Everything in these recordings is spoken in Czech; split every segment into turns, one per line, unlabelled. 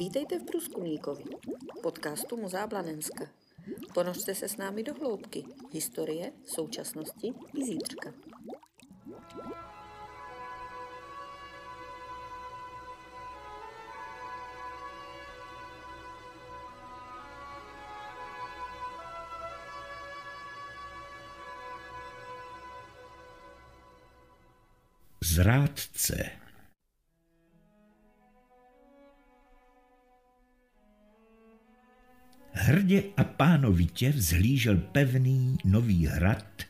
Vítejte v Průzkumníkovi, podcastu Muzea Blanenska. Ponořte se s námi do hloubky historie, současnosti i zítřka.
Zrádce Hrdě a pánovitě vzhlížel pevný nový hrad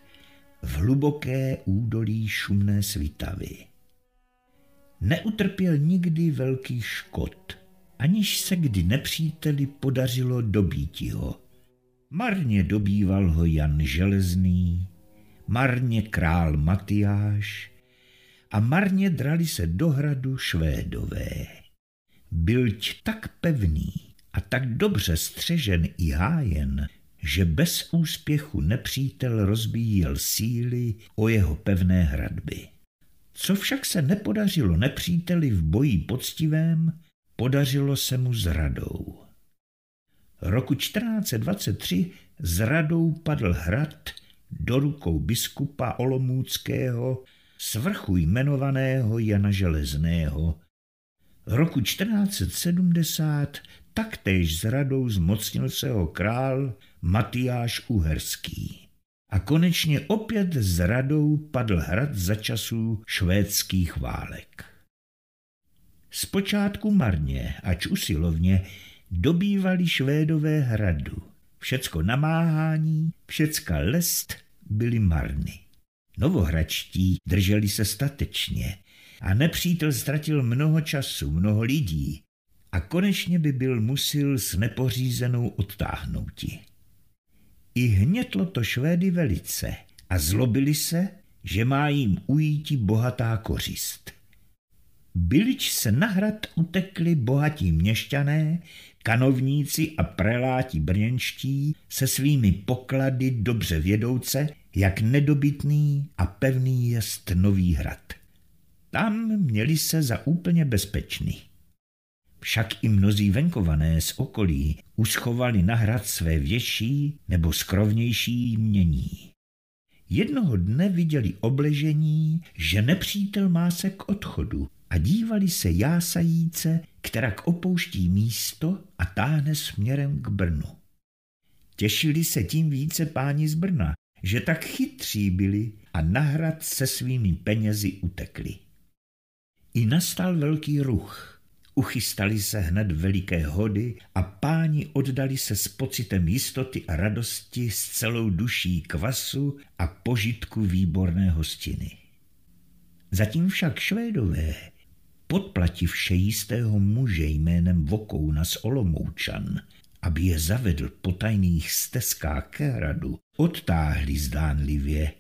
v hluboké údolí šumné svitavy. Neutrpěl nikdy velký škod, aniž se kdy nepříteli podařilo dobít ho. Marně dobýval ho Jan Železný, marně král Matyáš a marně drali se do hradu Švédové. Bylť tak pevný, a tak dobře střežen i hájen, že bez úspěchu nepřítel rozbíjel síly o jeho pevné hradby. Co však se nepodařilo nepříteli v boji poctivém, podařilo se mu zradou. Roku 1423 zradou padl hrad do rukou biskupa Olomůckého, svrchu jmenovaného Jana Železného. Roku 1470 taktéž s radou zmocnil se ho král Matyáš Uherský. A konečně opět s radou padl hrad za časů švédských válek. Zpočátku marně, ač usilovně, dobývali Švédové hradu. Všecko namáhání, všecka lest byly marny. Novohračtí drželi se statečně a nepřítel ztratil mnoho času, mnoho lidí, a konečně by byl musil s nepořízenou odtáhnouti. I hnětlo to Švédy velice a zlobili se, že má jim ujíti bohatá kořist. Bylič se na hrad utekli bohatí měšťané, kanovníci a preláti brněnští se svými poklady dobře vědouce, jak nedobytný a pevný jest nový hrad. Tam měli se za úplně bezpečný. Však i mnozí venkované z okolí uschovali na hrad své větší nebo skrovnější mění. Jednoho dne viděli obležení, že nepřítel má se k odchodu a dívali se jásajíce, k opouští místo a táhne směrem k Brnu. Těšili se tím více páni z Brna, že tak chytří byli a na hrad se svými penězi utekli. I nastal velký ruch – Uchystali se hned veliké hody a páni oddali se s pocitem jistoty a radosti s celou duší kvasu a požitku výborné hostiny. Zatím však Švédové, podplativše jistého muže jménem Vokouna z Olomoučan, aby je zavedl po tajných stezkách ke hradu, odtáhli zdánlivě.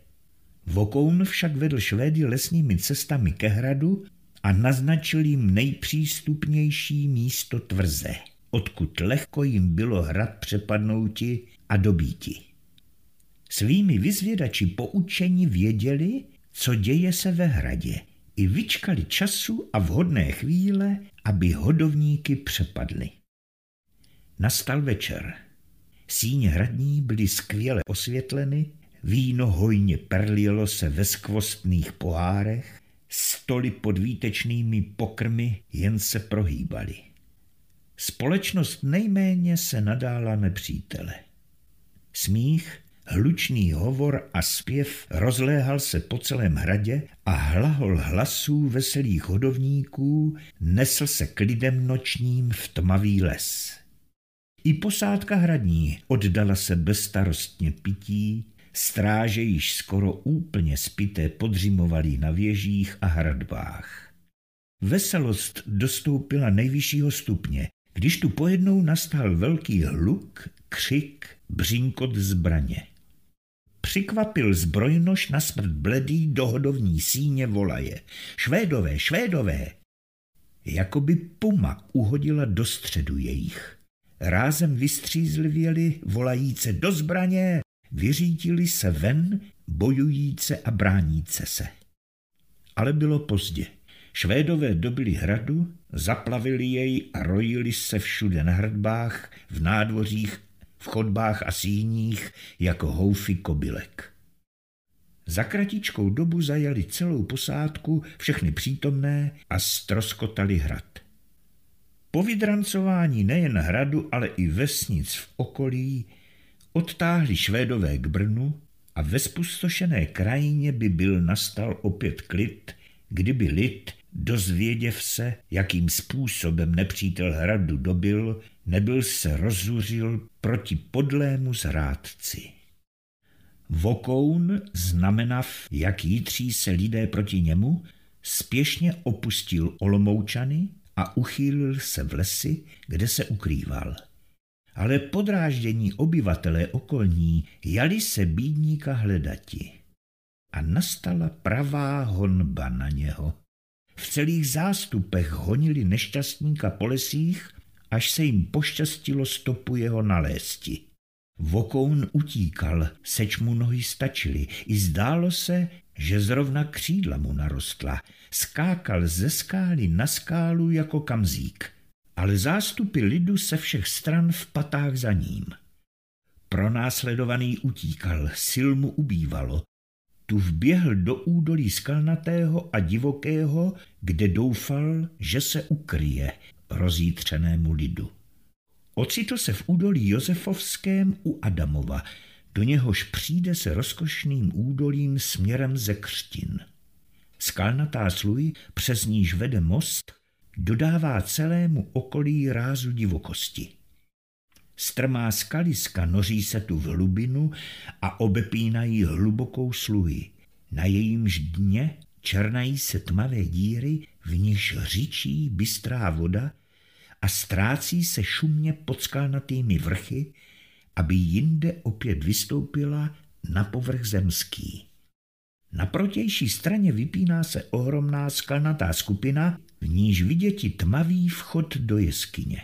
Vokoun však vedl Švédy lesními cestami ke hradu a naznačil jim nejpřístupnější místo tvrze, odkud lehko jim bylo hrad přepadnouti a dobíti. Svými vyzvědači poučení věděli, co děje se ve hradě, i vyčkali času a vhodné chvíle, aby hodovníky přepadly. Nastal večer. Síně hradní byly skvěle osvětleny, víno hojně perlilo se ve skvostných pohárech, Stoly pod výtečnými pokrmy jen se prohýbaly. Společnost nejméně se nadála nepřítele. Smích, hlučný hovor a zpěv rozléhal se po celém hradě a hlahol hlasů veselých hodovníků nesl se k lidem nočním v tmavý les. I posádka hradní oddala se bezstarostně pití, Stráže již skoro úplně spité podřimovali na věžích a hradbách. Veselost dostoupila nejvyššího stupně, když tu pojednou nastal velký hluk, křik, břinkot zbraně. Přikvapil zbrojnož na smrt bledý dohodovní síně volaje. Švédové, švédové! Jakoby puma uhodila do středu jejich. Rázem vystřízlivěli volajíce do zbraně, vyřídili se ven, bojujíce a bráníce se. Ale bylo pozdě. Švédové dobili hradu, zaplavili jej a rojili se všude na hradbách, v nádvořích, v chodbách a síních jako houfy kobylek. Za kratičkou dobu zajali celou posádku, všechny přítomné a stroskotali hrad. Po vydrancování nejen hradu, ale i vesnic v okolí odtáhli Švédové k Brnu a ve spustošené krajině by byl nastal opět klid, kdyby lid, dozvěděv se, jakým způsobem nepřítel hradu dobil, nebyl se rozuřil proti podlému zrádci. Vokoun, znamenav, jak jítří se lidé proti němu, spěšně opustil Olomoučany a uchýlil se v lesi, kde se ukrýval. Ale podráždění obyvatelé okolní jali se bídníka hledati. A nastala pravá honba na něho. V celých zástupech honili nešťastníka po lesích, až se jim pošťastilo stopu jeho nalézti. Vokoun utíkal, seč mu nohy stačily, i zdálo se, že zrovna křídla mu narostla. Skákal ze skály na skálu jako kamzík, ale zástupy lidu se všech stran v patách za ním. Pronásledovaný utíkal, sil mu ubývalo. Tu vběhl do údolí skalnatého a divokého, kde doufal, že se ukryje rozítřenému lidu. Ocitl se v údolí Josefovském u Adamova, do něhož přijde se rozkošným údolím směrem ze křtin. Skalnatá sluj, přes níž vede most, dodává celému okolí rázu divokosti. Strmá skaliska noří se tu v hlubinu a obepínají hlubokou sluhy. Na jejímž dně černají se tmavé díry, v níž řičí bystrá voda a ztrácí se šumně pod skalnatými vrchy, aby jinde opět vystoupila na povrch zemský. Na protější straně vypíná se ohromná skalnatá skupina, v níž viděti tmavý vchod do jeskyně.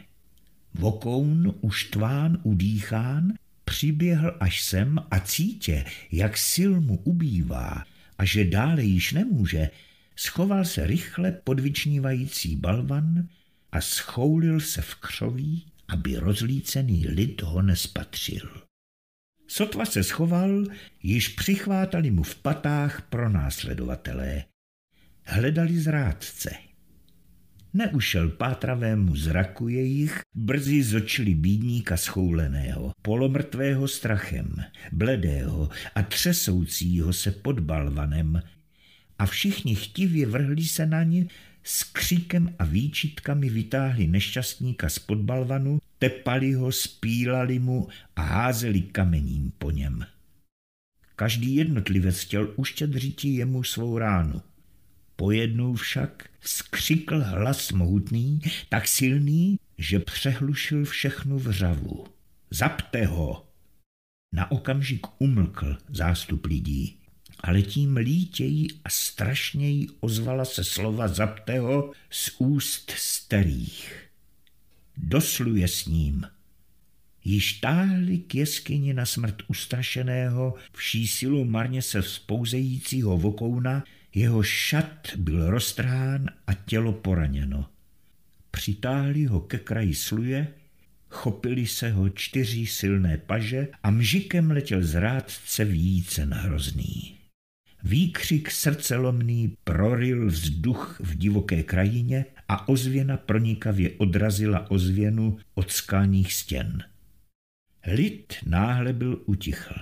Vokoun, uštván, udýchán, přiběhl až sem a cítě, jak sil mu ubývá a že dále již nemůže, schoval se rychle pod vyčnívající balvan a schoulil se v křoví, aby rozlícený lid ho nespatřil. Sotva se schoval, již přichvátali mu v patách pro následovatelé. Hledali zrádce. Neušel pátravému zraku jejich, brzy zočili bídníka schouleného, polomrtvého strachem, bledého a třesoucího se pod balvanem, a všichni chtivě vrhli se na ně, s kříkem a výčitkami vytáhli nešťastníka z podbalvanu, tepali ho, spílali mu a házeli kamením po něm. Každý jednotlivec chtěl uštědřiti jemu svou ránu. Pojednou však skřikl hlas mohutný, tak silný, že přehlušil všechnu vřavu. Zapte ho! Na okamžik umlkl zástup lidí ale tím lítěji a strašněji ozvala se slova Zapteho z úst starých. Dosluje s ním. Již táhli k jeskyni na smrt ustrašeného, vší silu marně se vzpouzejícího vokouna, jeho šat byl roztrhán a tělo poraněno. Přitáhli ho ke kraji sluje, chopili se ho čtyři silné paže a mžikem letěl z rádce vícen hrozný. Výkřik srdcelomný proril vzduch v divoké krajině a ozvěna pronikavě odrazila ozvěnu od skalních stěn. Lid náhle byl utichl.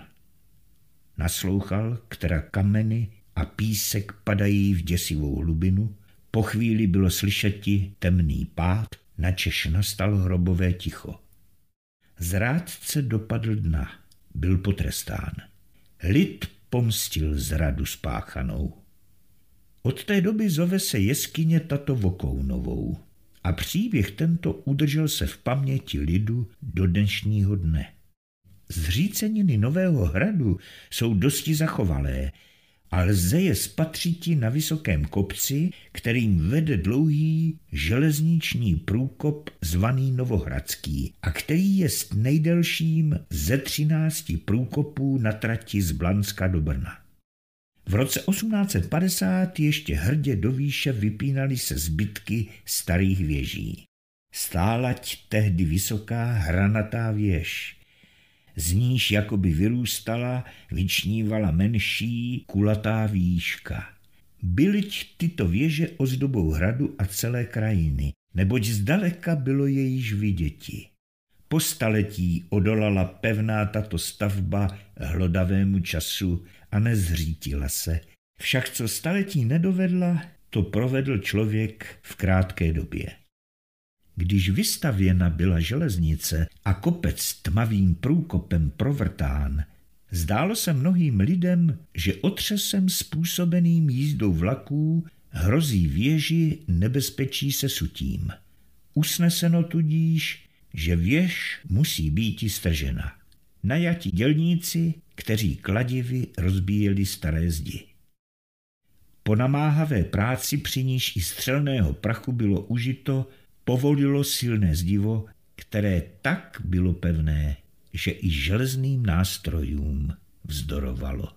Naslouchal, která kameny a písek padají v děsivou hlubinu, po chvíli bylo slyšeti temný pád, načež nastal hrobové ticho. Zrádce dopadl dna, byl potrestán. Lid pomstil zradu spáchanou. Od té doby zove se jeskyně tato Vokounovou a příběh tento udržel se v paměti lidu do dnešního dne. Zříceniny Nového hradu jsou dosti zachovalé a lze je spatřiti na vysokém kopci, kterým vede dlouhý železniční průkop zvaný Novohradský a který je nejdelším ze třinácti průkopů na trati z Blanska do Brna. V roce 1850 ještě hrdě do výše vypínaly se zbytky starých věží. Stálať tehdy vysoká hranatá věž. Z níž jakoby vyrůstala, vyčnívala menší, kulatá výška. Bylyť tyto věže ozdobou hradu a celé krajiny, neboť zdaleka bylo jejíž viděti. Po staletí odolala pevná tato stavba hlodavému času a nezřítila se. Však co staletí nedovedla, to provedl člověk v krátké době. Když vystavěna byla železnice a kopec tmavým průkopem provrtán, zdálo se mnohým lidem, že otřesem způsobeným jízdou vlaků hrozí věži nebezpečí se sutím. Usneseno tudíž, že věž musí být stržena. Najati dělníci, kteří kladivy rozbíjeli staré zdi. Po namáhavé práci, při níž i střelného prachu bylo užito, povolilo silné zdivo, které tak bylo pevné, že i železným nástrojům vzdorovalo.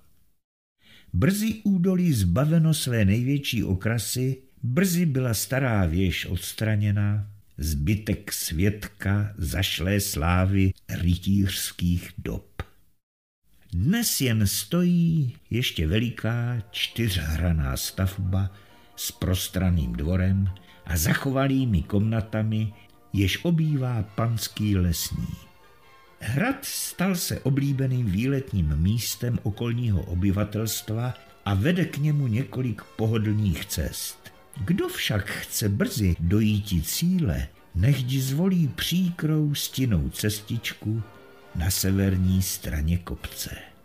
Brzy údolí zbaveno své největší okrasy, brzy byla stará věž odstraněna, zbytek světka zašlé slávy rytířských dob. Dnes jen stojí ještě veliká čtyřhraná stavba s prostraným dvorem a zachovalými komnatami, jež obývá panský lesní. Hrad stal se oblíbeným výletním místem okolního obyvatelstva a vede k němu několik pohodlných cest. Kdo však chce brzy dojíti cíle, nechť zvolí příkrou stinnou cestičku na severní straně kopce.